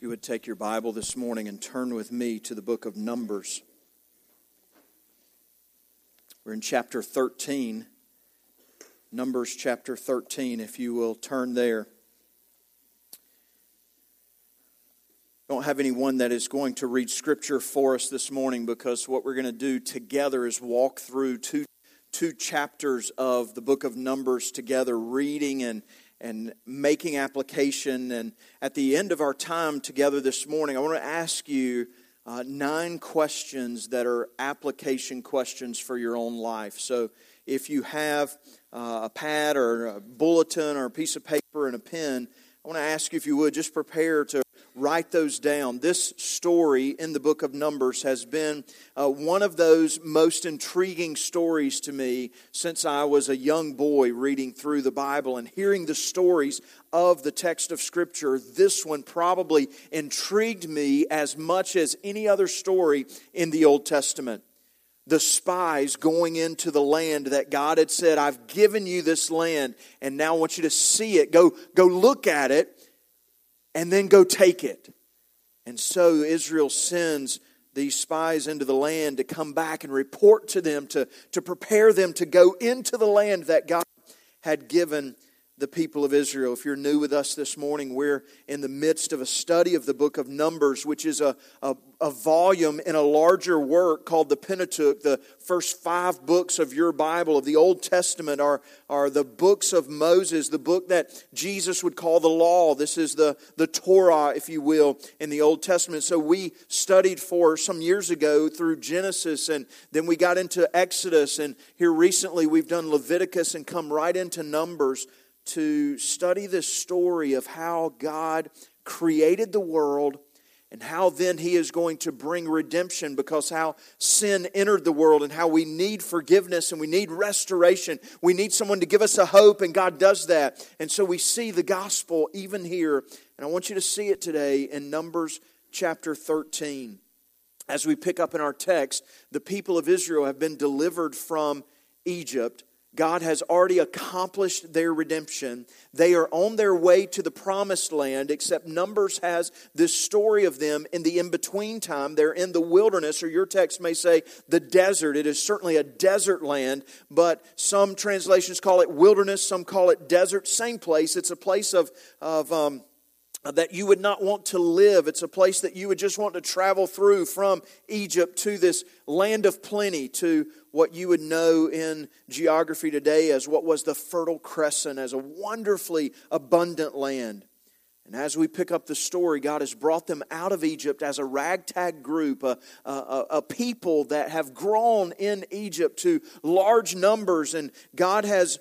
You would take your Bible this morning and turn with me to the book of Numbers. We're in chapter 13. Numbers chapter 13, if you will turn there. don't have anyone that is going to read scripture for us this morning because what we're going to do together is walk through two, two chapters of the book of Numbers together, reading and, and making application. And at the end of our time together this morning, I want to ask you uh, nine questions that are application questions for your own life. So if you have uh, a pad or a bulletin or a piece of paper and a pen, I want to ask you if you would just prepare to write those down. This story in the book of Numbers has been uh, one of those most intriguing stories to me since I was a young boy reading through the Bible and hearing the stories of the text of Scripture. This one probably intrigued me as much as any other story in the Old Testament the spies going into the land that God had said, I've given you this land, and now I want you to see it. Go, go look at it and then go take it. And so Israel sends these spies into the land to come back and report to them, to, to prepare them to go into the land that God had given the people of Israel. If you're new with us this morning, we're in the midst of a study of the book of Numbers, which is a, a, a, volume in a larger work called the Pentateuch. The first five books of your Bible, of the Old Testament, are, are the books of Moses, the book that Jesus would call the law. This is the, the Torah, if you will, in the Old Testament. So we studied for some years ago through Genesis, and then we got into Exodus, and here recently we've done Leviticus and come right into Numbers to study this story of how God created the world and how then he is going to bring redemption because how sin entered the world and how we need forgiveness and we need restoration. We need someone to give us a hope, and God does that. And so we see the gospel even here. And I want you to see it today in Numbers chapter 13. As we pick up in our text, the people of Israel have been delivered from Egypt God has already accomplished their redemption. They are on their way to the promised land, except Numbers has this story of them in the in between time. They're in the wilderness, or your text may say the desert. It is certainly a desert land, but some translations call it wilderness, some call it desert. Same place. It's a place of, of um, that you would not want to live. It's a place that you would just want to travel through from Egypt to this land of plenty, to what you would know in geography today as what was the Fertile Crescent, as a wonderfully abundant land. And as we pick up the story, God has brought them out of Egypt as a ragtag group, a, a, a, people that have grown in Egypt to large numbers, and God has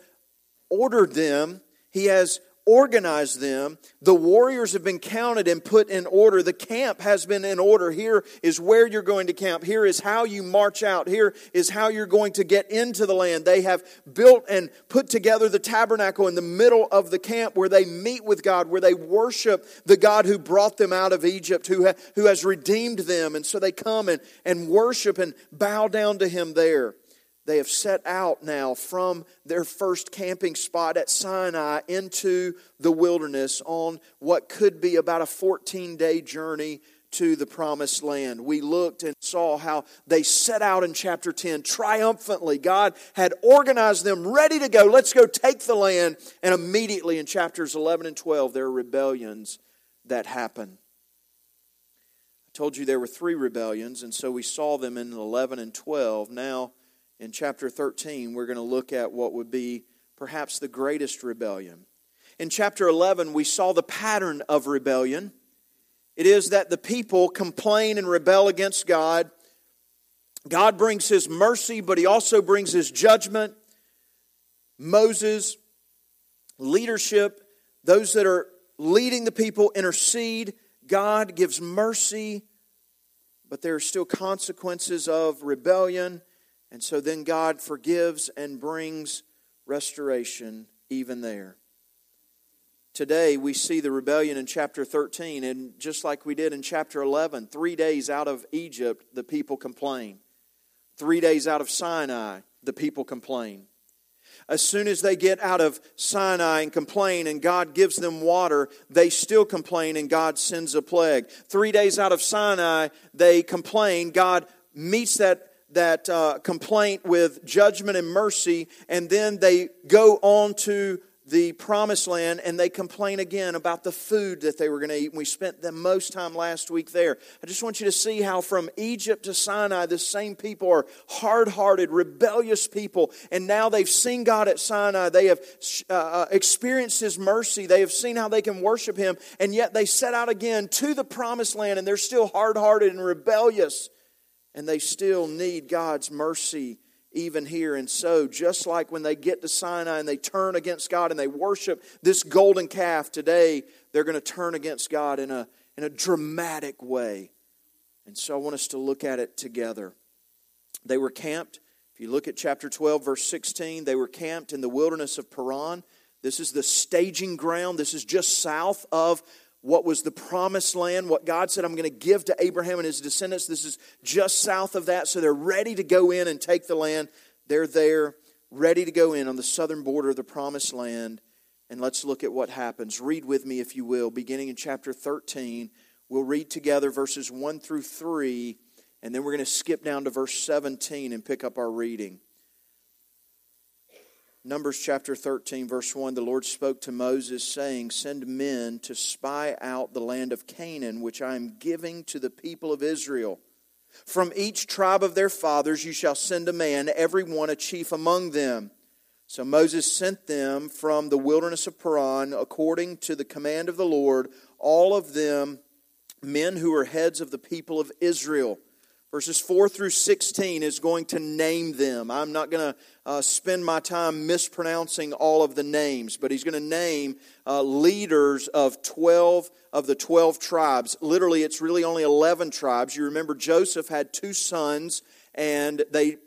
ordered them. He has organized them. The warriors have been counted and put in order. The camp has been in order. Here is where you're going to camp. Here is how you march out. Here is how you're going to get into the land. They have built and put together the tabernacle in the middle of the camp where they meet with God, where they worship the God who brought them out of Egypt, who, ha- who has redeemed them. And so they come and, and worship and bow down to Him there. They have set out now from their first camping spot at Sinai into the wilderness on what could be about a 14 day journey to the promised land. We looked and saw how they set out in chapter 10 triumphantly. God had organized them ready to go. Let's go take the land. And immediately in chapters 11 and 12, there are rebellions that happen. I told you there were three rebellions, and so we saw them in 11 and 12. Now, in chapter 13, we're going to look at what would be perhaps the greatest rebellion. In chapter 11, we saw the pattern of rebellion. It is that the people complain and rebel against God. God brings his mercy, but he also brings his judgment. Moses, leadership, those that are leading the people intercede. God gives mercy, but there are still consequences of rebellion. And so then God forgives and brings restoration even there. Today we see the rebellion in chapter 13, and just like we did in chapter 11, three days out of Egypt, the people complain. Three days out of Sinai, the people complain. As soon as they get out of Sinai and complain, and God gives them water, they still complain, and God sends a plague. Three days out of Sinai, they complain. God meets that that uh, complaint with judgment and mercy, and then they go on to the promised land and they complain again about the food that they were going to eat. And we spent the most time last week there. I just want you to see how from Egypt to Sinai, the same people are hard hearted, rebellious people. And now they've seen God at Sinai. They have uh, uh, experienced His mercy. They have seen how they can worship Him. And yet they set out again to the promised land and they're still hard hearted and rebellious. And they still need God's mercy even here. And so, just like when they get to Sinai and they turn against God and they worship this golden calf, today they're going to turn against God in a, in a dramatic way. And so, I want us to look at it together. They were camped. If you look at chapter 12, verse 16, they were camped in the wilderness of Paran. This is the staging ground. This is just south of what was the promised land, what God said, I'm going to give to Abraham and his descendants. This is just south of that. So they're ready to go in and take the land. They're there, ready to go in on the southern border of the promised land. And let's look at what happens. Read with me, if you will, beginning in chapter 13. We'll read together verses 1 through 3, and then we're going to skip down to verse 17 and pick up our reading. Numbers chapter 13, verse 1 the Lord spoke to Moses, saying, Send men to spy out the land of Canaan, which I am giving to the people of Israel. From each tribe of their fathers you shall send a man, every one a chief among them. So Moses sent them from the wilderness of Paran, according to the command of the Lord, all of them men who were heads of the people of Israel. Verses 4 through 16 is going to name them. I'm not going to uh, spend my time mispronouncing all of the names, but he's going to name uh, leaders of 12 of the 12 tribes. Literally, it's really only 11 tribes. You remember Joseph had two sons, and they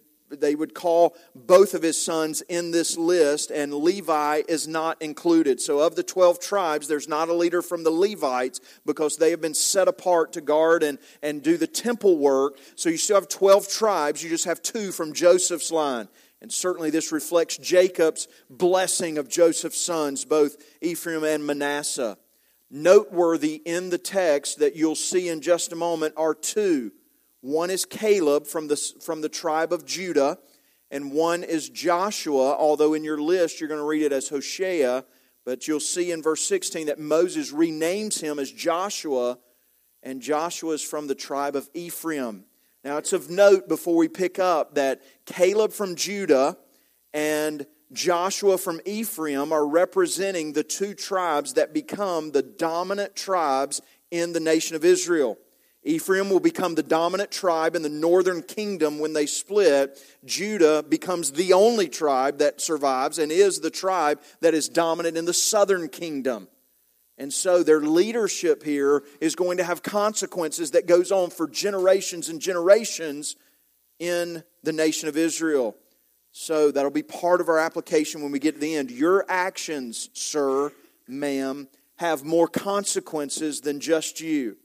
they would call both of his sons in this list, and Levi is not included. So, of the 12 tribes, there's not a leader from the Levites because they have been set apart to guard and, and do the temple work. So, you still have 12 tribes, you just have two from Joseph's line. And certainly, this reflects Jacob's blessing of Joseph's sons, both Ephraim and Manasseh. Noteworthy in the text that you'll see in just a moment are two one is Caleb from the, from the tribe of Judah, and one is Joshua, although in your list you're going to read it as Hoshea, but you'll see in verse 16 that Moses renames him as Joshua, and Joshua is from the tribe of Ephraim. Now, it's of note before we pick up that Caleb from Judah and Joshua from Ephraim are representing the two tribes that become the dominant tribes in the nation of Israel. Ephraim will become the dominant tribe in the northern kingdom when they split. Judah becomes the only tribe that survives and is the tribe that is dominant in the southern kingdom. And so their leadership here is going to have consequences that goes on for generations and generations in the nation of Israel. So that'll be part of our application when we get to the end. Your actions, sir, ma'am, have more consequences than just you.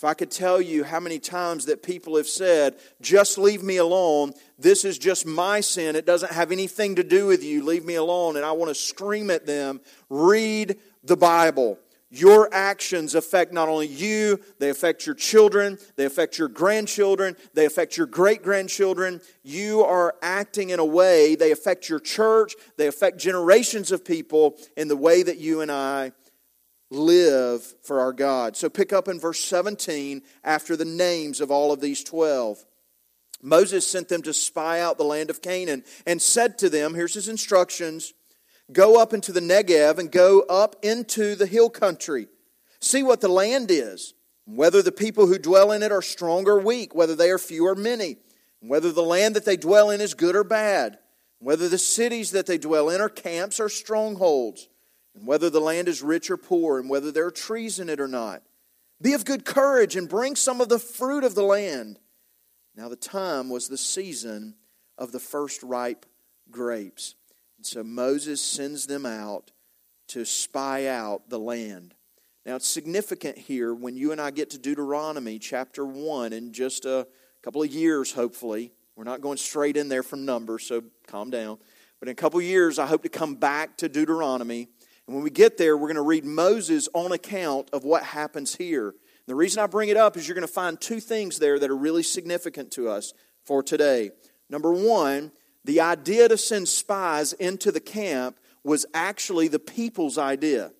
If I could tell you how many times that people have said, just leave me alone, this is just my sin, it doesn't have anything to do with you, leave me alone, and I want to scream at them, read the Bible. Your actions affect not only you, they affect your children, they affect your grandchildren, they affect your great grandchildren. You are acting in a way, they affect your church, they affect generations of people in the way that you and I live for our God. So pick up in verse 17 after the names of all of these 12. Moses sent them to spy out the land of Canaan and said to them, here's his instructions go up into the Negev and go up into the hill country. See what the land is, whether the people who dwell in it are strong or weak, whether they are few or many, whether the land that they dwell in is good or bad, whether the cities that they dwell in are camps or strongholds and whether the land is rich or poor, and whether there are trees in it or not. Be of good courage and bring some of the fruit of the land. Now, the time was the season of the first ripe grapes. And so Moses sends them out to spy out the land. Now, it's significant here when you and I get to Deuteronomy chapter 1 in just a couple of years, hopefully. We're not going straight in there from Numbers, so calm down. But in a couple of years, I hope to come back to Deuteronomy. And when we get there, we're going to read Moses on account of what happens here. The reason I bring it up is you're going to find two things there that are really significant to us for today. Number one, the idea to send spies into the camp was actually the people's idea.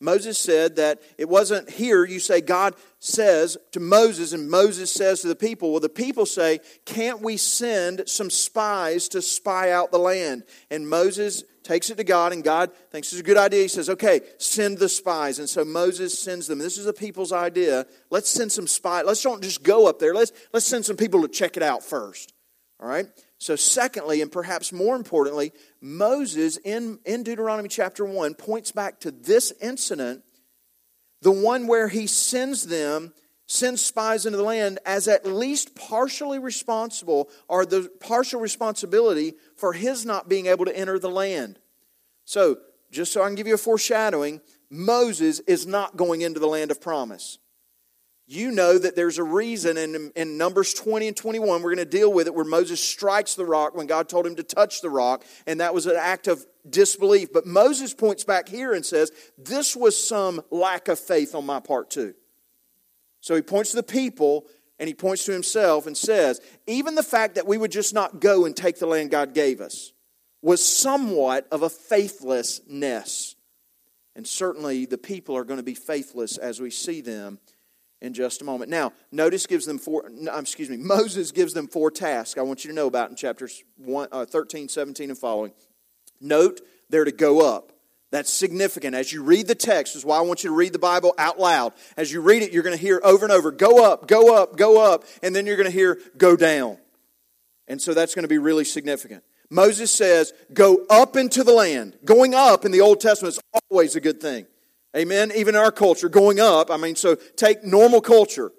Moses said that it wasn't here, you say God says to Moses, and Moses says to the people. Well, the people say, Can't we send some spies to spy out the land? And Moses takes it to God, and God thinks it's a good idea. He says, Okay, send the spies. And so Moses sends them. This is the people's idea. Let's send some spies. Let's don't just go up there. Let's, let's send some people to check it out first. All right? So, secondly, and perhaps more importantly, Moses in, in Deuteronomy chapter 1 points back to this incident, the one where he sends them, sends spies into the land as at least partially responsible, or the partial responsibility for his not being able to enter the land. So, just so I can give you a foreshadowing, Moses is not going into the land of promise you know that there's a reason in, in Numbers 20 and 21, we're going to deal with it, where Moses strikes the rock when God told him to touch the rock, and that was an act of disbelief. But Moses points back here and says, This was some lack of faith on my part, too. So he points to the people and he points to himself and says, Even the fact that we would just not go and take the land God gave us was somewhat of a faithlessness. And certainly the people are going to be faithless as we see them in just a moment. Now, notice gives them four, excuse me, Moses gives them four tasks I want you to know about in chapters one, uh, 13, 17, and following. Note, they're to go up. That's significant. As you read the text, is why I want you to read the Bible out loud. As you read it, you're going to hear over and over, go up, go up, go up, and then you're going to hear, go down. And so that's going to be really significant. Moses says, go up into the land. Going up in the Old Testament is always a good thing. Amen. Even in our culture, going up. I mean, so take normal culture.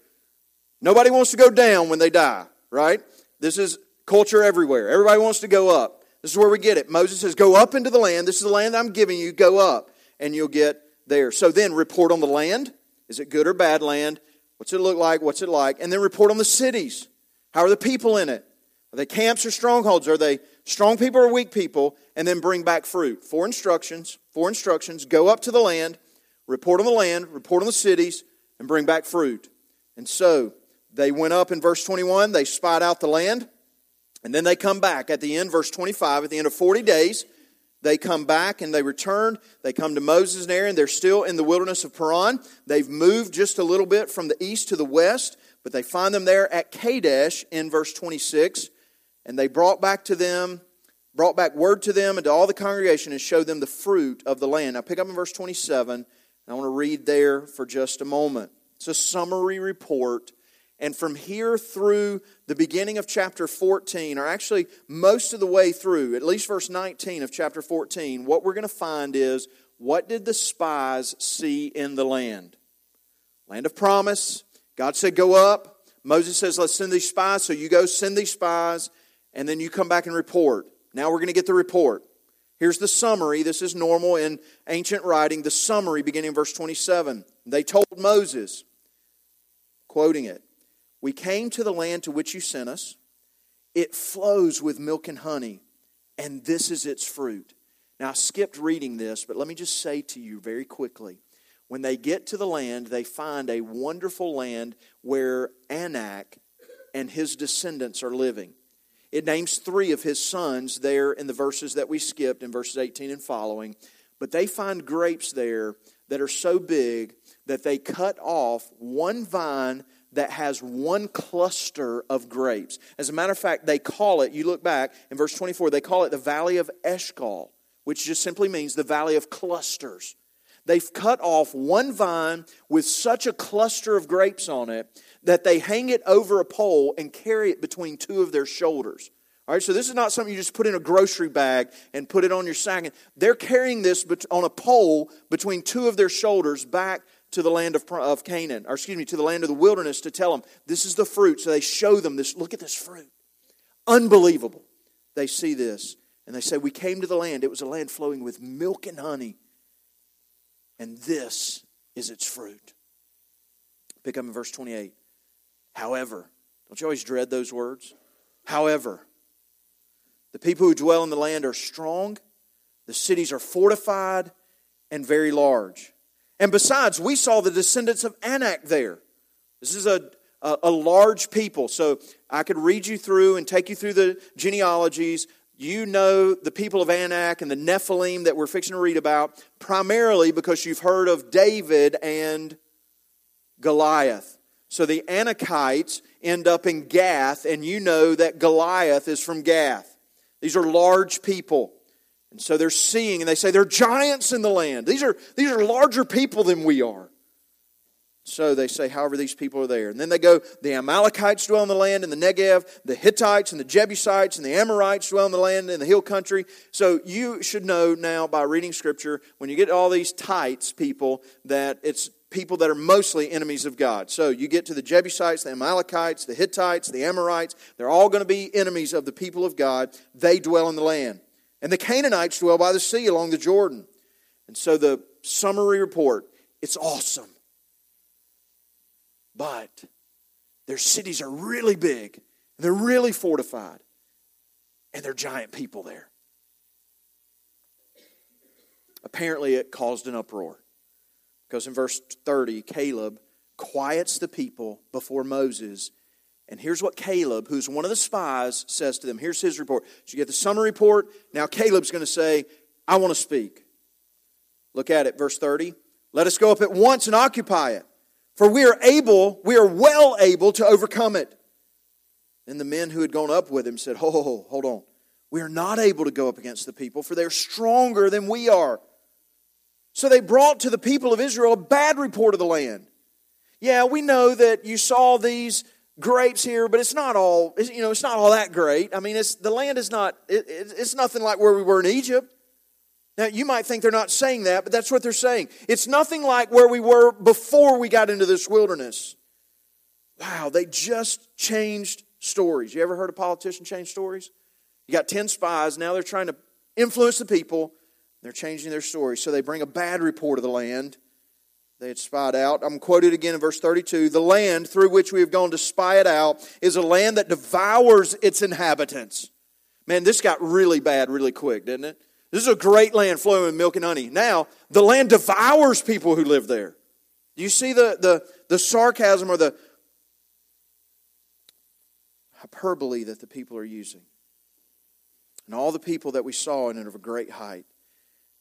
Nobody wants to go down when they die, right? This is culture everywhere. Everybody wants to go up. This is where we get it. Moses says, Go up into the land. This is the land I'm giving you. Go up, and you'll get there. So then report on the land. Is it good or bad land? What's it look like? What's it like? And then report on the cities. How are the people in it? Are they camps or strongholds? Are they strong people or weak people? And then bring back fruit. Four instructions. Four instructions. Go up to the land report on the land, report on the cities, and bring back fruit. And so they went up in verse 21, they spied out the land, and then they come back at the end, verse 25, at the end of 40 days. They come back and they return. They come to Moses and Aaron. They're still in the wilderness of Paran. They've moved just a little bit from the east to the west, but they find them there at Kadesh in verse 26. And they brought back to them, brought back word to them and to all the congregation and showed them the fruit of the land. Now pick up in verse 27 I want to read there for just a moment. It's a summary report. And from here through the beginning of chapter 14, or actually most of the way through, at least verse 19 of chapter 14, what we're going to find is what did the spies see in the land? Land of promise. God said, Go up. Moses says, Let's send these spies. So you go send these spies, and then you come back and report. Now we're going to get the report. Here's the summary. This is normal in ancient writing. The summary beginning in verse 27. They told Moses, quoting it, We came to the land to which you sent us. It flows with milk and honey, and this is its fruit. Now, I skipped reading this, but let me just say to you very quickly. When they get to the land, they find a wonderful land where Anak and his descendants are living. It names three of his sons there in the verses that we skipped in verses 18 and following. But they find grapes there that are so big that they cut off one vine that has one cluster of grapes. As a matter of fact, they call it, you look back in verse 24, they call it the Valley of Eshcol, which just simply means the Valley of Clusters. They've cut off one vine with such a cluster of grapes on it that they hang it over a pole and carry it between two of their shoulders. All right, so this is not something you just put in a grocery bag and put it on your sack. They're carrying this on a pole between two of their shoulders back to the land of, of Canaan, or excuse me, to the land of the wilderness to tell them this is the fruit. So they show them this. Look at this fruit. Unbelievable. They see this and they say, We came to the land. It was a land flowing with milk and honey, and this is its fruit. Pick up in verse 28. However, don't you always dread those words? However, The people who dwell in the land are strong, the cities are fortified and very large. And besides, we saw the descendants of Anak there. This is a, a, a, large people. So I could read you through and take you through the genealogies. You know the people of Anak and the Nephilim that we're fixing to read about, primarily because you've heard of David and Goliath. So the Anakites end up in Gath, and you know that Goliath is from Gath. These are large people. And so they're seeing, and they say, they're giants in the land. These are, these are larger people than we are. So they say, however, these people are there. And then they go, the Amalekites dwell in the land in the Negev, the Hittites and the Jebusites and the Amorites dwell in the land in the hill country. So you should know now by reading Scripture, when you get all these tights people, that it's people that are mostly enemies of God. So you get to the Jebusites, the Amalekites, the Hittites, the Amorites. They're all going to be enemies of the people of God. They dwell in the land. And the Canaanites dwell by the sea along the Jordan. And so the summary report it's awesome. But their cities are really big, they're really fortified, and they're giant people there. Apparently, it caused an uproar. Because in verse 30, Caleb quiets the people before Moses. And here's what Caleb, who's one of the spies, says to them. Here's his report. So you get the summary report. Now Caleb's going to say, I want to speak. Look at it, verse 30. Let us go up at once and occupy it, for we are able, we are well able to overcome it. And the men who had gone up with him said, Ho, ho, ho, hold on. We are not able to go up against the people, for they're stronger than we are. So they brought to the people of Israel a bad report of the land. Yeah, we know that you saw these grapes here, but it's not all, you know, it's not all that great. I mean, it's, the land is not, it, it's nothing like where we were in Egypt. Now, you might think they're not saying that, but that's what they're saying. It's nothing like where we were before we got into this wilderness. Wow, they just changed stories. You ever heard a politician change stories? You got 10 spies, now they're trying to influence the people they're changing their stories, So they bring a bad report of the land they had spied out. I'm quoted again in verse 32 The land through which we have gone to spy it out is a land that devours its inhabitants. Man, this got really bad really quick, didn't it? This is a great land flowing with milk and honey. Now, the land devours people who live there. Do you see the, the, the sarcasm or the hyperbole that the people are using? And all the people that we saw in it of a great height.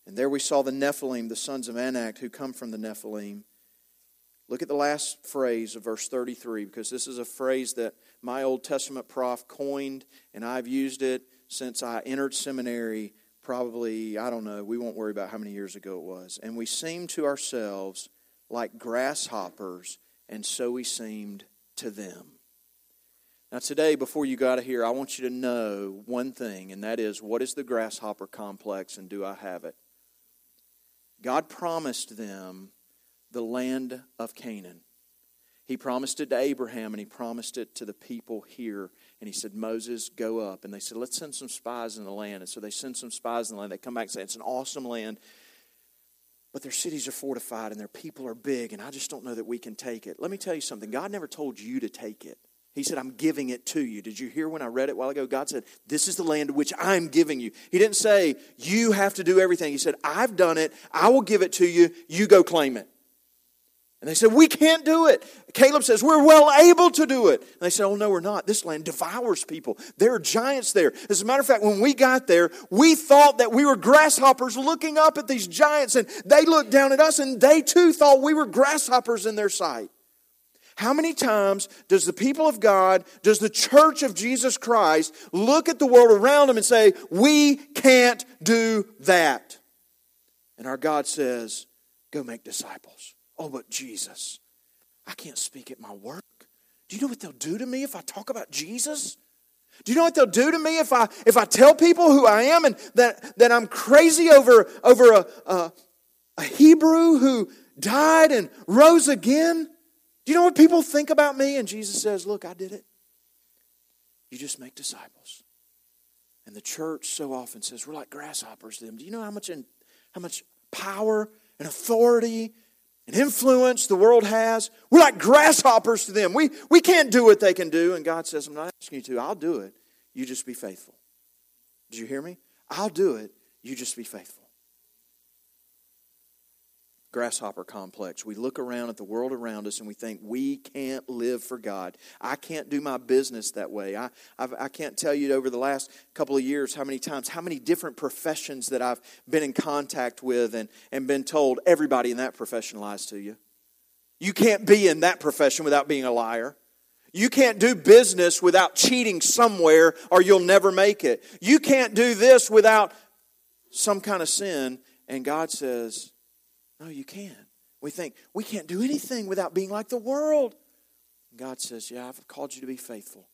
And there we saw the Nephilim, the sons of Anak, who come from the Nephilim. Look at the last phrase of verse 33, because this is a phrase that my Old Testament prof coined, and I've used it since I entered seminary, probably, I don't know, we won't worry about how many years ago it was. And we seemed to ourselves like grasshoppers, and so we seemed to them. Now, today, before you got here, I want you to know one thing, and that is what is the grasshopper complex, and do I have it? God promised them the land of Canaan. He promised it to Abraham and he promised it to the people here. And he said, Moses, go up. And they said, let's send some spies in the land. And so they send some spies in the land. They come back and say, it's an awesome land, but their cities are fortified and their people are big, and I just don't know that we can take it. Let me tell you something God never told you to take it. He said, I'm giving it to you. Did you hear when I read it a while ago? God said, This is the land which I'm giving you. He didn't say, You have to do everything. He said, I've done it. I will give it to you. You go claim it. And they said, We can't do it. Caleb says, We're well able to do it. And they said, Oh, no, we're not. This land devours people. There are giants there. As a matter of fact, when we got there, we thought that we were grasshoppers looking up at these giants, and they looked down at us, and they too thought we were grasshoppers in their sight. How many times does the people of God, does the church of Jesus Christ look at the world around them and say, We can't do that? And our God says, Go make disciples. Oh, but Jesus, I can't speak at my work. Do you know what they'll do to me if I talk about Jesus? Do you know what they'll do to me if I if I tell people who I am and that, that I'm crazy over, over a, a, a Hebrew who died and rose again? Do you know what people think about me? And Jesus says, Look, I did it. You just make disciples. And the church so often says, We're like grasshoppers to them. Do you know how much, in, how much power and authority and influence the world has? We're like grasshoppers to them. We, we can't do what they can do. And God says, I'm not asking you to. I'll do it. You just be faithful. Did you hear me? I'll do it. You just be faithful grasshopper complex. We look around at the world around us and we think we can't live for God. I can't do my business that way. I, I've, I can not tell you over the last couple of years how many times, how many different professions that I've been in contact with and, and been told everybody in that profession lies to you. You can't be in that profession without being a liar. You can't do business without cheating somewhere or you'll never make it. You can't do this without some kind of sin. And God says, no, you can't. We think we can't do anything without being like the world. God says, Yeah, I've called you to be faithful.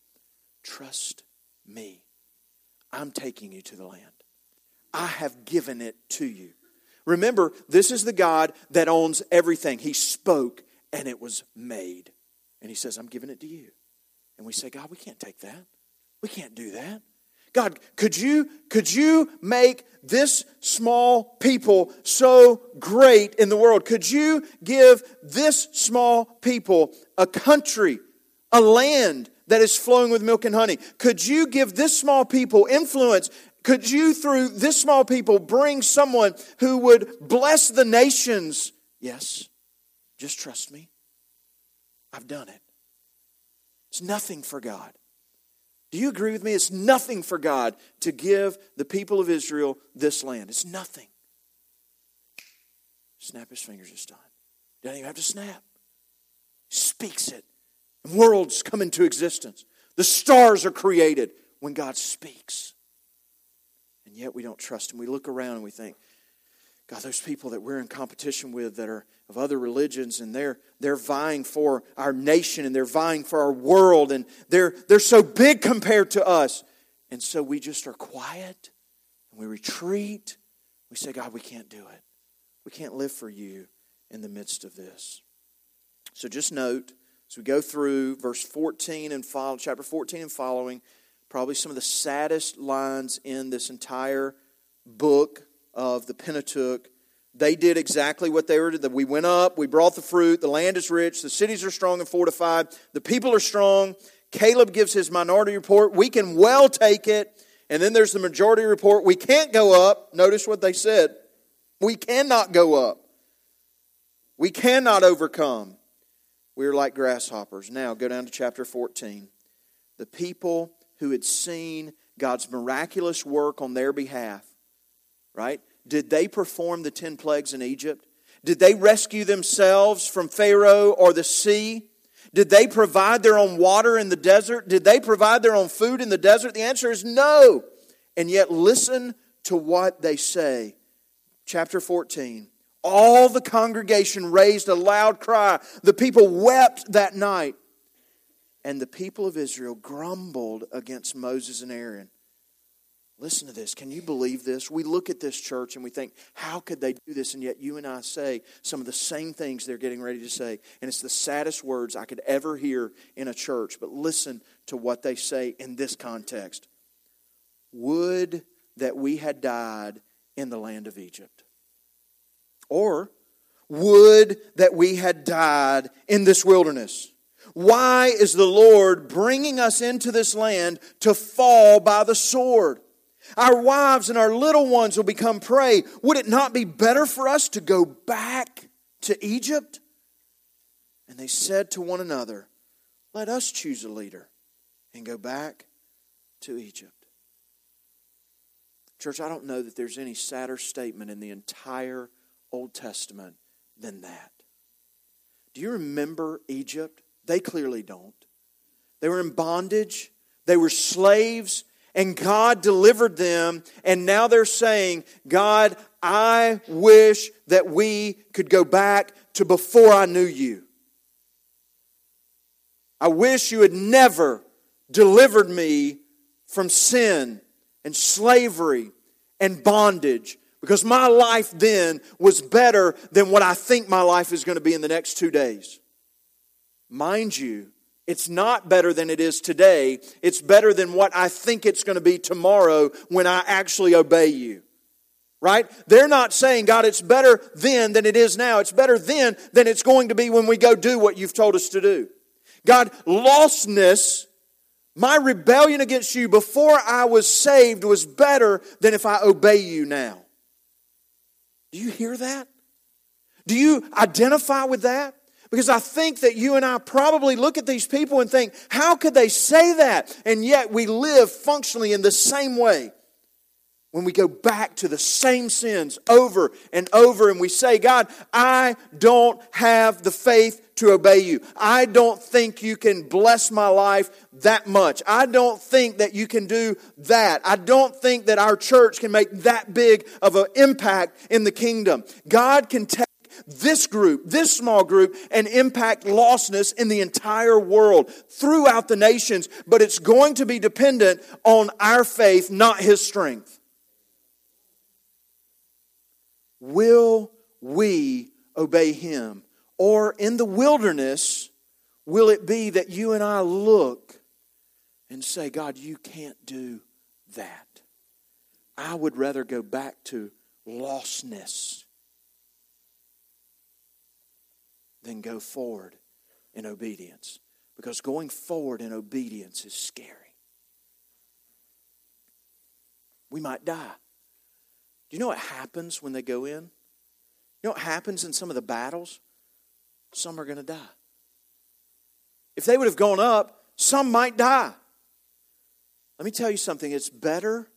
Trust me. I'm taking you to the land. I have given it to you. Remember, this is the God that owns everything. He spoke and it was made. And He says, I'm giving it to you. And we say, God, we can't take that. We can't do that. God, could you, could you make this small people so great in the world? Could you give this small people a country, a land that is flowing with milk and honey? Could you give this small people influence? Could you, through this small people, bring someone who would bless the nations? Yes. Just trust me. I've done it. It's nothing for God. Do you agree with me? It's nothing for God to give the people of Israel this land. It's nothing. Snap his fingers, it's done. Doesn't even have to snap. Speaks it. And worlds come into existence. The stars are created when God speaks. And yet we don't trust him. We look around and we think, God, those people that we're in competition with that are of other religions and they're they're vying for our nation and they're vying for our world and they're they're so big compared to us. And so we just are quiet and we retreat. We say, God, we can't do it. We can't live for you in the midst of this. So just note as we go through verse 14 and follow, chapter 14 and following, probably some of the saddest lines in this entire book of the Pentateuch, they did exactly what they were to. We went up, we brought the fruit, the land is rich, the cities are strong and fortified, the people are strong. Caleb gives his minority report. We can well take it. And then there's the majority report. We can't go up. Notice what they said. We cannot go up. We cannot overcome. We're like grasshoppers. Now, go down to chapter 14. The people who had seen God's miraculous work on their behalf right? Did they perform the 10 plagues in Egypt? Did they rescue themselves from Pharaoh or the sea? Did they provide their own water in the desert? Did they provide their own food in the desert? The answer is no. And yet, listen to what they say. Chapter 14. All the congregation raised a loud cry. The people wept that night. And the people of Israel grumbled against Moses and Aaron. Listen to this. Can you believe this? We look at this church and we think, how could they do this? And yet you and I say some of the same things they're getting ready to say. And it's the saddest words I could ever hear in a church. But listen to what they say in this context Would that we had died in the land of Egypt. Or, would that we had died in this wilderness. Why is the Lord bringing us into this land to fall by the sword? Our wives and our little ones will become prey. Would it not be better for us to go back to Egypt? And they said to one another, Let us choose a leader and go back to Egypt. Church, I don't know that there's any sadder statement in the entire Old Testament than that. Do you remember Egypt? They clearly don't. They were in bondage, they were slaves and God delivered them, and now they're saying, God, I wish that we could go back to before I knew you. I wish you had never delivered me from sin and slavery and bondage because my life then was better than what I think my life is going to be in the next two days. Mind you, it's not better than it is today. It's better than what I think it's going to be tomorrow when I actually obey you. Right? They're not saying, God, it's better then than it is now. It's better then than it's going to be when we go do what you've told us to do. God, lostness My rebellion against you before I was saved was better than if I obey you now. Do you hear that? Do you identify with that? Because I think that you and I probably look at these people and think, how could they say that? And yet we live functionally in the same way when we go back to the same sins over and over and we say, God, I don't have the faith to obey you. I don't think you can bless my life that much. I don't think that you can do that. I don't think that our church can make that big of an impact in the kingdom. God can take this group, this small group, and impact lostness in the entire world, throughout the nations, but it's going to be dependent on our faith, not His strength. Will we obey Him? Or in the wilderness, will it be that you and I look and say, God, you can't do that? I would rather go back to lostness than go forward in obedience. Because going forward in obedience is scary. We might die. Do you know what happens when they go in? You know what happens in some of the battles? Some are going to die. If they would have gone up, some might die. Let me tell you something. It's better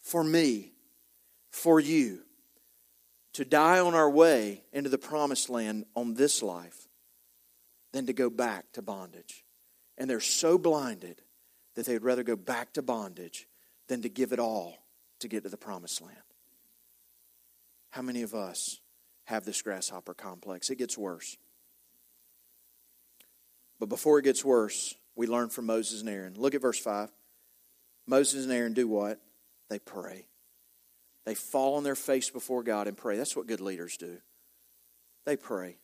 for me, for you, to die on our way into the promised land on this life than to go back to bondage. And they're so blinded that they'd rather go back to bondage than to give it all to get to the promised land. How many of us have this grasshopper complex? It gets worse. But before it gets worse, we learn from Moses and Aaron. Look at verse 5. Moses and Aaron do what? They pray. They fall on their face before God and pray. That's what good leaders do. They pray.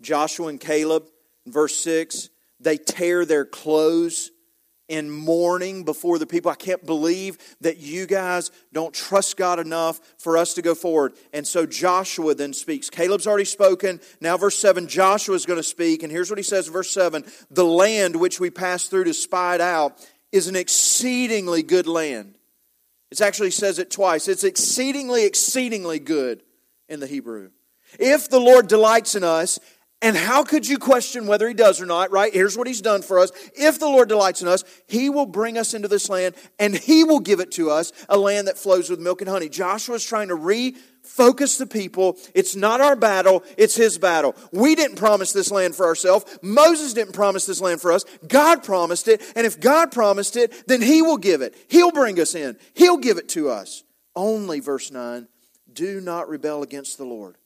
Joshua and Caleb, verse 6, they tear their clothes in mourning before the people. I can't believe that you guys don't trust God enough for us to go forward. And so Joshua then speaks. Caleb's already spoken. Now, verse 7, Joshua is going to speak. And here's what he says, verse 7 The land which we passed through to spy it out is an exceedingly good land. It actually says it twice. It's exceedingly, exceedingly good in the Hebrew. If the Lord delights in us, and how could you question whether he does or not, right? Here's what he's done for us. If the Lord delights in us, he will bring us into this land and he will give it to us, a land that flows with milk and honey. Joshua's trying to re focus the people. It's not our battle, it's his battle. We didn't promise this land for ourselves. Moses didn't promise this land for us. God promised it. And if God promised it, then he will give it. He'll bring us in, he'll give it to us. Only, verse 9, do not rebel against the Lord.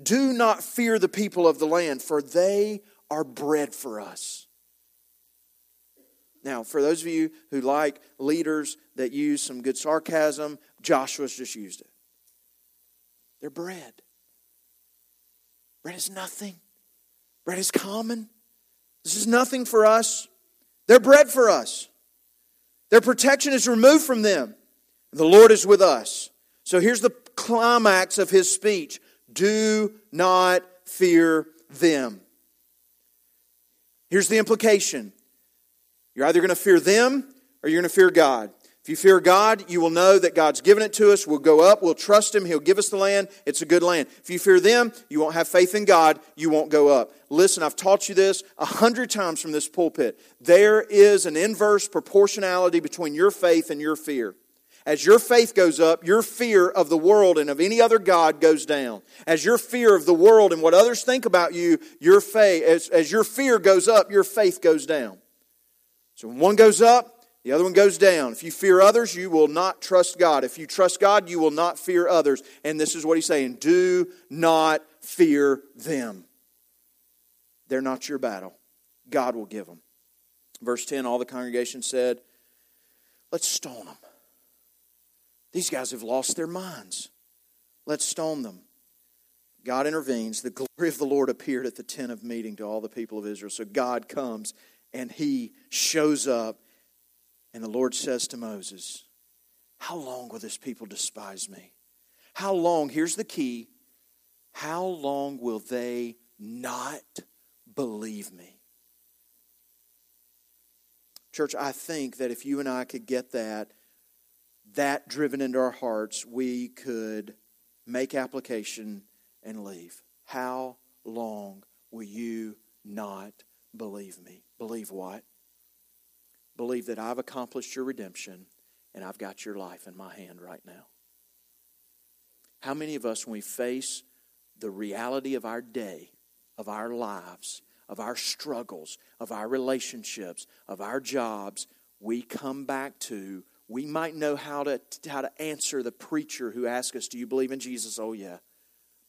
Do not fear the people of the land, for they are bread for us. Now, for those of you who like leaders that use some good sarcasm, Joshua's just used it. They're bread. Bread is nothing. Bread is common. This is nothing for us. They're bread for us. Their protection is removed from them. The Lord is with us. So here's the climax of his speech do not fear them. Here's the implication you're either going to fear them or you're going to fear God. If you fear God, you will know that God's given it to us. We'll go up, we'll trust Him, He'll give us the land. It's a good land. If you fear them, you won't have faith in God, you won't go up. Listen, I've taught you this a hundred times from this pulpit. There is an inverse proportionality between your faith and your fear. As your faith goes up, your fear of the world and of any other God goes down. As your fear of the world and what others think about you, your faith, as, as your fear goes up, your faith goes down. So when one goes up, the other one goes down. If you fear others, you will not trust God. If you trust God, you will not fear others. And this is what he's saying do not fear them. They're not your battle. God will give them. Verse 10 all the congregation said, Let's stone them. These guys have lost their minds. Let's stone them. God intervenes. The glory of the Lord appeared at the tent of meeting to all the people of Israel. So God comes and he shows up and the Lord says to Moses, How long will this people despise me? How long, here's the key, how long will they not believe me? Church, I think that if you and I could get that, that driven into our hearts, we could make application and leave. How long will you not believe me? Believe what? Believe that I've accomplished your redemption and I've got your life in my hand right now. How many of us, when we face the reality of our day, of our lives, of our struggles, of our relationships, of our jobs, we come back to, we might know how to, how to answer the preacher who asks us, Do you believe in Jesus? Oh, yeah.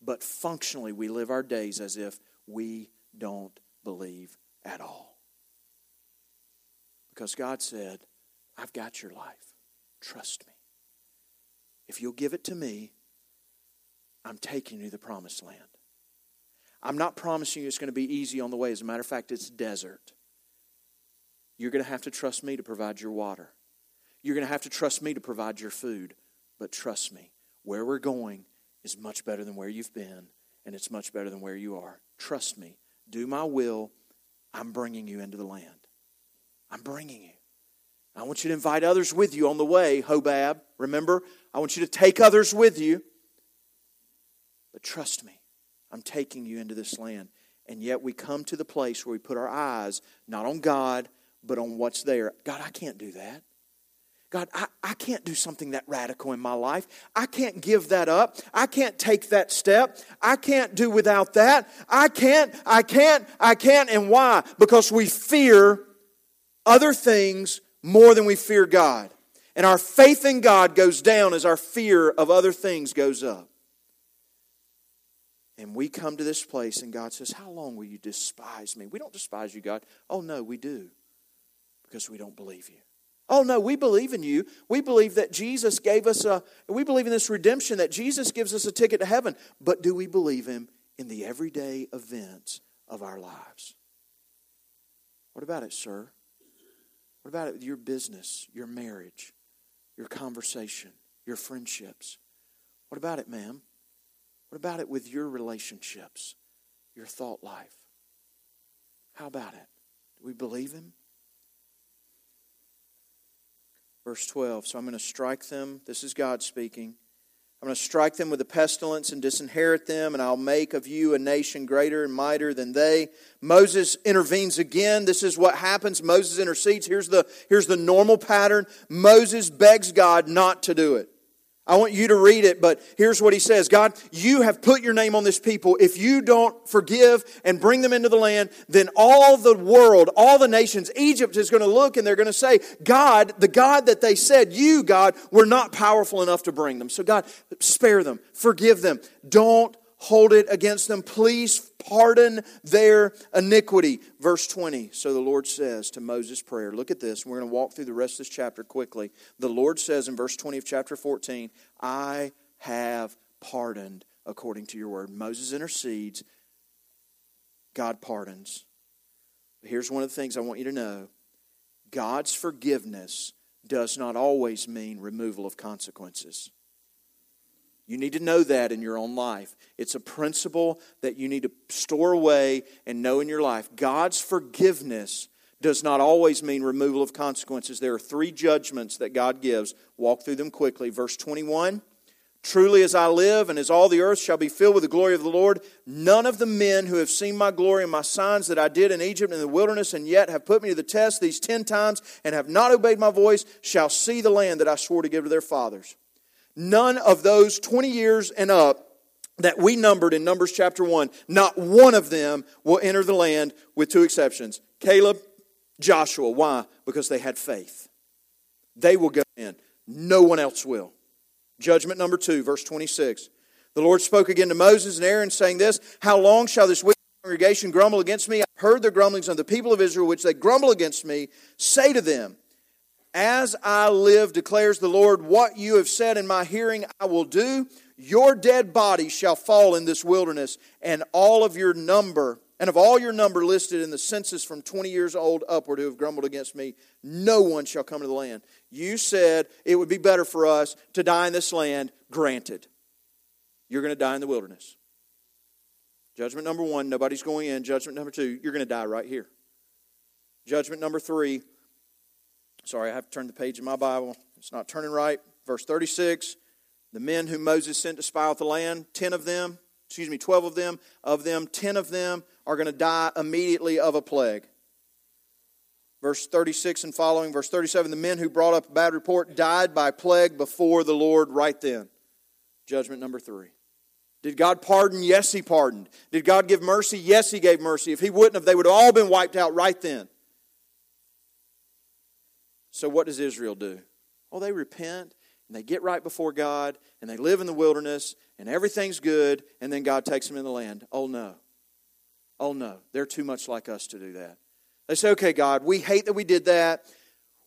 But functionally, we live our days as if we don't believe at all. Because God said, I've got your life. Trust me. If you'll give it to me, I'm taking you to the promised land. I'm not promising you it's going to be easy on the way. As a matter of fact, it's desert. You're going to have to trust me to provide your water. You're going to have to trust me to provide your food. But trust me, where we're going is much better than where you've been, and it's much better than where you are. Trust me. Do my will. I'm bringing you into the land. I'm bringing you. I want you to invite others with you on the way, Hobab. Remember, I want you to take others with you. But trust me, I'm taking you into this land. And yet we come to the place where we put our eyes not on God, but on what's there. God, I can't do that. God, I, I can't do something that radical in my life. I can't give that up. I can't take that step. I can't do without that. I can't, I can't, I can't. And why? Because we fear other things more than we fear God. And our faith in God goes down as our fear of other things goes up. And we come to this place, and God says, How long will you despise me? We don't despise you, God. Oh, no, we do. Because we don't believe you. Oh, no, we believe in you. We believe that Jesus gave us a, we believe in this redemption, that Jesus gives us a ticket to heaven. But do we believe him in the everyday events of our lives? What about it, sir? What about it with your business, your marriage, your conversation, your friendships? What about it, ma'am? What about it with your relationships, your thought life? How about it? Do we believe him? Verse 12. So I'm going to strike them. This is God speaking. I'm going to strike them with a pestilence and disinherit them, and I'll make of you a nation greater and mightier than they. Moses intervenes again. This is what happens. Moses intercedes. Here's the, here's the normal pattern Moses begs God not to do it. I want you to read it, but here's what he says God, you have put your name on this people. If you don't forgive and bring them into the land, then all the world, all the nations, Egypt is going to look and they're going to say, God, the God that they said, you, God, were not powerful enough to bring them. So, God, spare them, forgive them. Don't hold it against them. Please pardon their iniquity. Verse 20. So the Lord says to Moses' prayer, look at this. We're going to walk through the rest of this chapter quickly. The Lord says in verse 20 of chapter 14, I have pardoned according to your word. Moses intercedes, God pardons. Here's one of the things I want you to know God's forgiveness does not always mean removal of consequences. You need to know that in your own life. It's a principle that you need to store away and know in your life. God's forgiveness does not always mean removal of consequences. There are three judgments that God gives. Walk through them quickly. Verse 21 Truly as I live, and as all the earth shall be filled with the glory of the Lord, none of the men who have seen my glory and my signs that I did in Egypt and in the wilderness, and yet have put me to the test these ten times, and have not obeyed my voice, shall see the land that I swore to give to their fathers. None of those 20 years and up that we numbered in Numbers chapter 1, not one of them will enter the land with two exceptions Caleb, Joshua. Why? Because they had faith. They will go in, no one else will. Judgment number 2, verse 26. The Lord spoke again to Moses and Aaron, saying this How long shall this wicked congregation grumble against me? I've heard the grumblings of the people of Israel, which they grumble against me. Say to them, as I live, declares the Lord, what you have said in my hearing I will do. Your dead body shall fall in this wilderness, and all of your number, and of all your number listed in the census from 20 years old upward who have grumbled against me, no one shall come to the land. You said it would be better for us to die in this land. Granted. You're going to die in the wilderness. Judgment number one, nobody's going in. Judgment number two, you're going to die right here. Judgment number three, Sorry, I have to turn the page in my Bible. It's not turning right. Verse 36 The men whom Moses sent to spy out the land, 10 of them, excuse me, 12 of them, of them, 10 of them are going to die immediately of a plague. Verse 36 and following, verse 37 the men who brought up a bad report died by plague before the Lord right then. Judgment number three. Did God pardon? Yes, He pardoned. Did God give mercy? Yes, He gave mercy. If He wouldn't have, they would have all been wiped out right then. So, what does Israel do? Well, they repent and they get right before God and they live in the wilderness and everything's good and then God takes them in the land. Oh, no. Oh, no. They're too much like us to do that. They say, okay, God, we hate that we did that.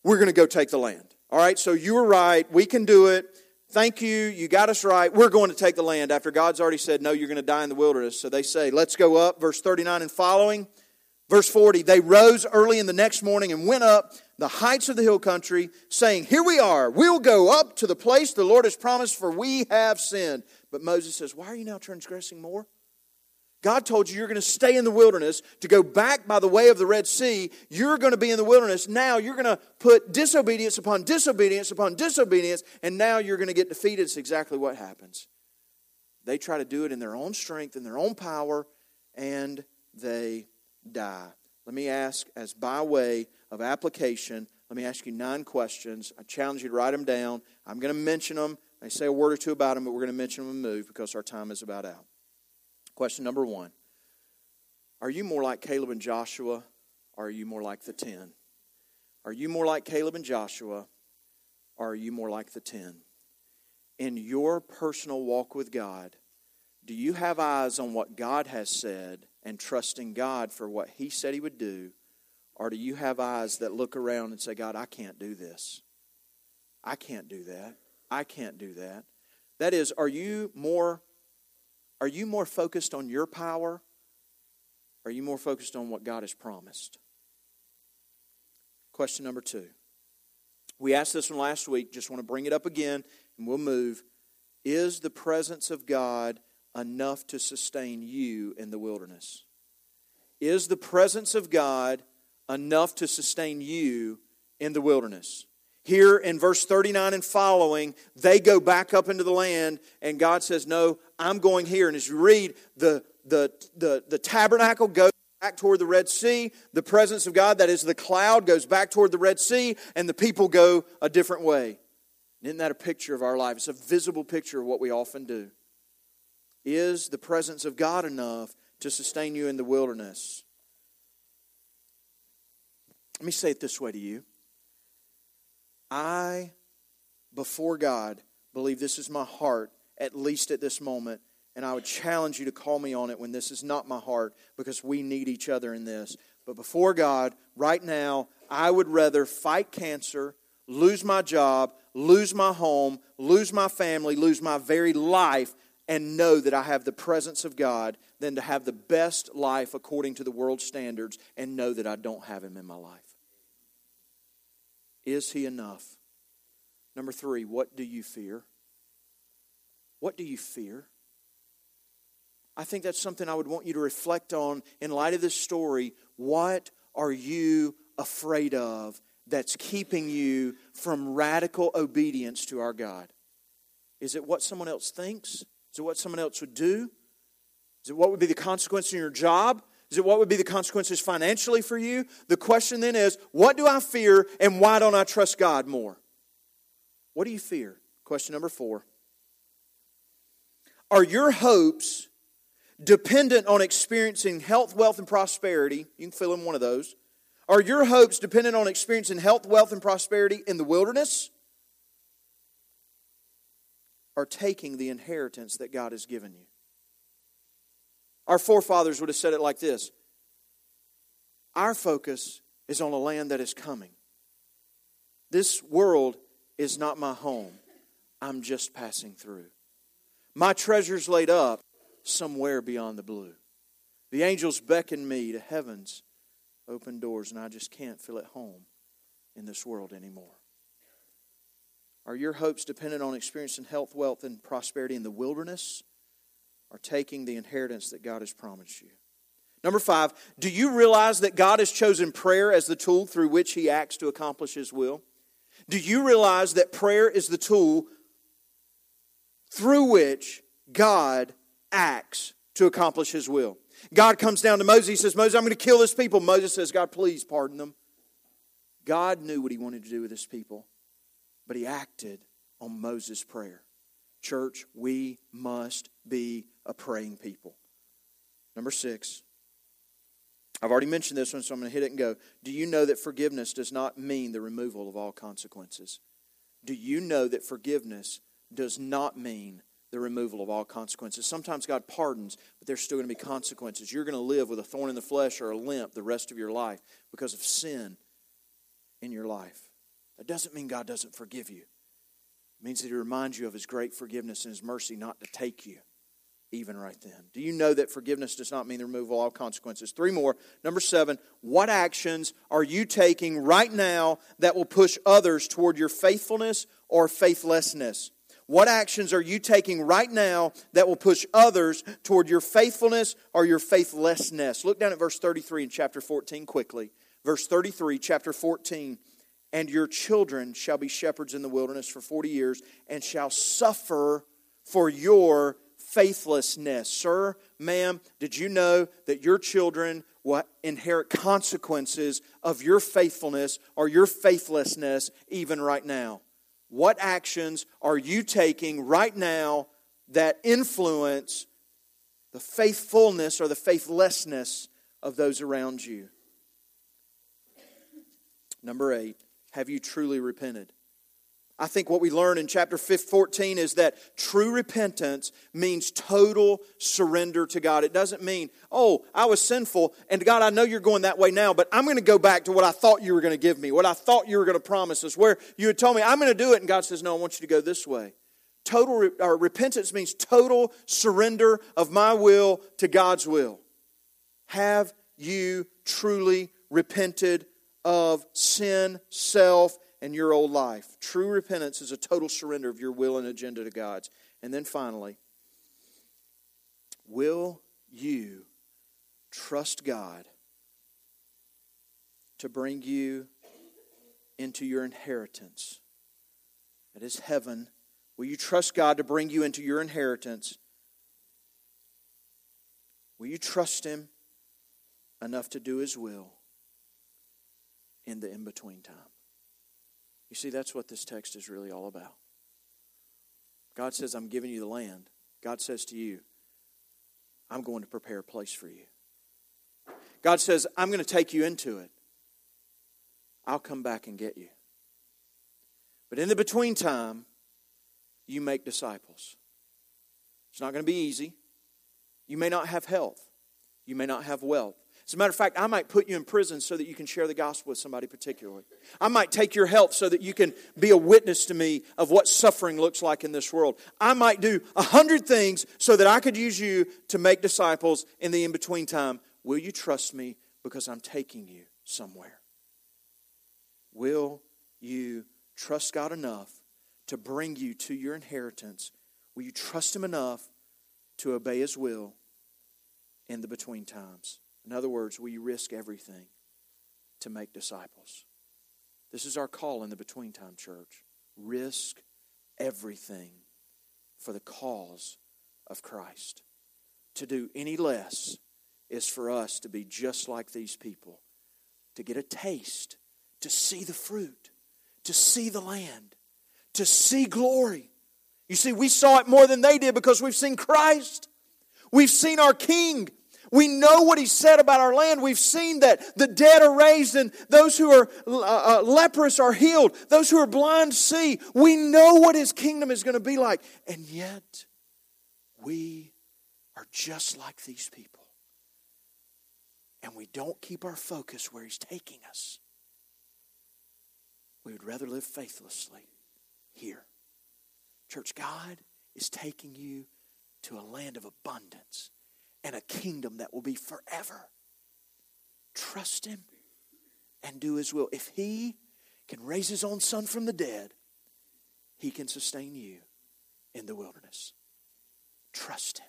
We're going to go take the land. All right, so you were right. We can do it. Thank you. You got us right. We're going to take the land after God's already said, No, you're going to die in the wilderness. So they say, Let's go up. Verse 39 and following. Verse 40 They rose early in the next morning and went up the heights of the hill country, saying, Here we are. We'll go up to the place the Lord has promised, for we have sinned. But Moses says, Why are you now transgressing more? God told you you're going to stay in the wilderness to go back by the way of the Red Sea. You're going to be in the wilderness. Now you're going to put disobedience upon disobedience upon disobedience, and now you're going to get defeated. It's exactly what happens. They try to do it in their own strength, in their own power, and they die. Let me ask, as by way of application, let me ask you nine questions. I challenge you to write them down. I'm going to mention them. I say a word or two about them, but we're going to mention them and move because our time is about out. Question number one Are you more like Caleb and Joshua, or are you more like the ten? Are you more like Caleb and Joshua, or are you more like the ten? In your personal walk with God, do you have eyes on what God has said and trusting God for what He said He would do? Or do you have eyes that look around and say, God, I can't do this? I can't do that. I can't do that. That is, are you more are you more focused on your power? Are you more focused on what God has promised? Question number two. We asked this one last week, just want to bring it up again, and we'll move. Is the presence of God enough to sustain you in the wilderness? Is the presence of God enough to sustain you in the wilderness? Here in verse 39 and following, they go back up into the land, and God says, No, I'm going here. And as you read, the, the, the, the tabernacle goes back toward the Red Sea. The presence of God, that is the cloud, goes back toward the Red Sea, and the people go a different way. Isn't that a picture of our life? It's a visible picture of what we often do. Is the presence of God enough to sustain you in the wilderness? Let me say it this way to you. I, before God, believe this is my heart, at least at this moment. And I would challenge you to call me on it when this is not my heart because we need each other in this. But before God, right now, I would rather fight cancer, lose my job, lose my home, lose my family, lose my very life, and know that I have the presence of God than to have the best life according to the world's standards and know that I don't have Him in my life. Is he enough? Number three, what do you fear? What do you fear? I think that's something I would want you to reflect on in light of this story. What are you afraid of that's keeping you from radical obedience to our God? Is it what someone else thinks? Is it what someone else would do? Is it what would be the consequence in your job? Is it what would be the consequences financially for you? The question then is, what do I fear and why don't I trust God more? What do you fear? Question number four. Are your hopes dependent on experiencing health, wealth, and prosperity? You can fill in one of those. Are your hopes dependent on experiencing health, wealth, and prosperity in the wilderness? Or taking the inheritance that God has given you? Our forefathers would have said it like this Our focus is on a land that is coming. This world is not my home. I'm just passing through. My treasure's laid up somewhere beyond the blue. The angels beckon me to heaven's open doors, and I just can't feel at home in this world anymore. Are your hopes dependent on experiencing health, wealth, and prosperity in the wilderness? are taking the inheritance that God has promised you. Number five, do you realize that God has chosen prayer as the tool through which He acts to accomplish His will? Do you realize that prayer is the tool through which God acts to accomplish His will? God comes down to Moses. He says, Moses, I'm going to kill this people. Moses says, God, please pardon them. God knew what He wanted to do with His people, but He acted on Moses' prayer. Church, we must be a praying people. Number six, I've already mentioned this one, so I'm going to hit it and go. Do you know that forgiveness does not mean the removal of all consequences? Do you know that forgiveness does not mean the removal of all consequences? Sometimes God pardons, but there's still going to be consequences. You're going to live with a thorn in the flesh or a limp the rest of your life because of sin in your life. That doesn't mean God doesn't forgive you. It means that He reminds you of His great forgiveness and His mercy not to take you even right then. Do you know that forgiveness does not mean the removal of all consequences? Three more. Number seven, what actions are you taking right now that will push others toward your faithfulness or faithlessness? What actions are you taking right now that will push others toward your faithfulness or your faithlessness? Look down at verse 33 in chapter 14 quickly. Verse 33, chapter 14. And your children shall be shepherds in the wilderness for 40 years and shall suffer for your faithlessness. Sir, ma'am, did you know that your children will inherit consequences of your faithfulness or your faithlessness even right now? What actions are you taking right now that influence the faithfulness or the faithlessness of those around you? Number eight, have you truly repented? I think what we learn in chapter 14 is that true repentance means total surrender to God. It doesn't mean, oh, I was sinful, and God, I know you're going that way now, but I'm going to go back to what I thought you were going to give me, what I thought you were going to promise us, where you had told me, I'm going to do it, and God says, no, I want you to go this way. Total or uh, repentance means total surrender of my will to God's will. Have you truly repented of sin, self, and your old life. True repentance is a total surrender of your will and agenda to God's. And then finally, will you trust God to bring you into your inheritance? That is heaven. Will you trust God to bring you into your inheritance? Will you trust Him enough to do His will in the in between time? You see, that's what this text is really all about. God says, I'm giving you the land. God says to you, I'm going to prepare a place for you. God says, I'm going to take you into it. I'll come back and get you. But in the between time, you make disciples. It's not going to be easy. You may not have health. You may not have wealth. As a matter of fact, I might put you in prison so that you can share the gospel with somebody particularly. I might take your health so that you can be a witness to me of what suffering looks like in this world. I might do a hundred things so that I could use you to make disciples in the in between time. Will you trust me because I'm taking you somewhere? Will you trust God enough to bring you to your inheritance? Will you trust Him enough to obey His will in the between times? In other words, we risk everything to make disciples. This is our call in the between time church. Risk everything for the cause of Christ. To do any less is for us to be just like these people, to get a taste, to see the fruit, to see the land, to see glory. You see, we saw it more than they did because we've seen Christ. We've seen our King. We know what he said about our land. We've seen that the dead are raised and those who are uh, uh, leprous are healed. Those who are blind see. We know what his kingdom is going to be like. And yet, we are just like these people. And we don't keep our focus where he's taking us. We would rather live faithlessly here. Church, God is taking you to a land of abundance and a kingdom that will be forever. Trust Him and do His will. If He can raise His own Son from the dead, He can sustain you in the wilderness. Trust Him.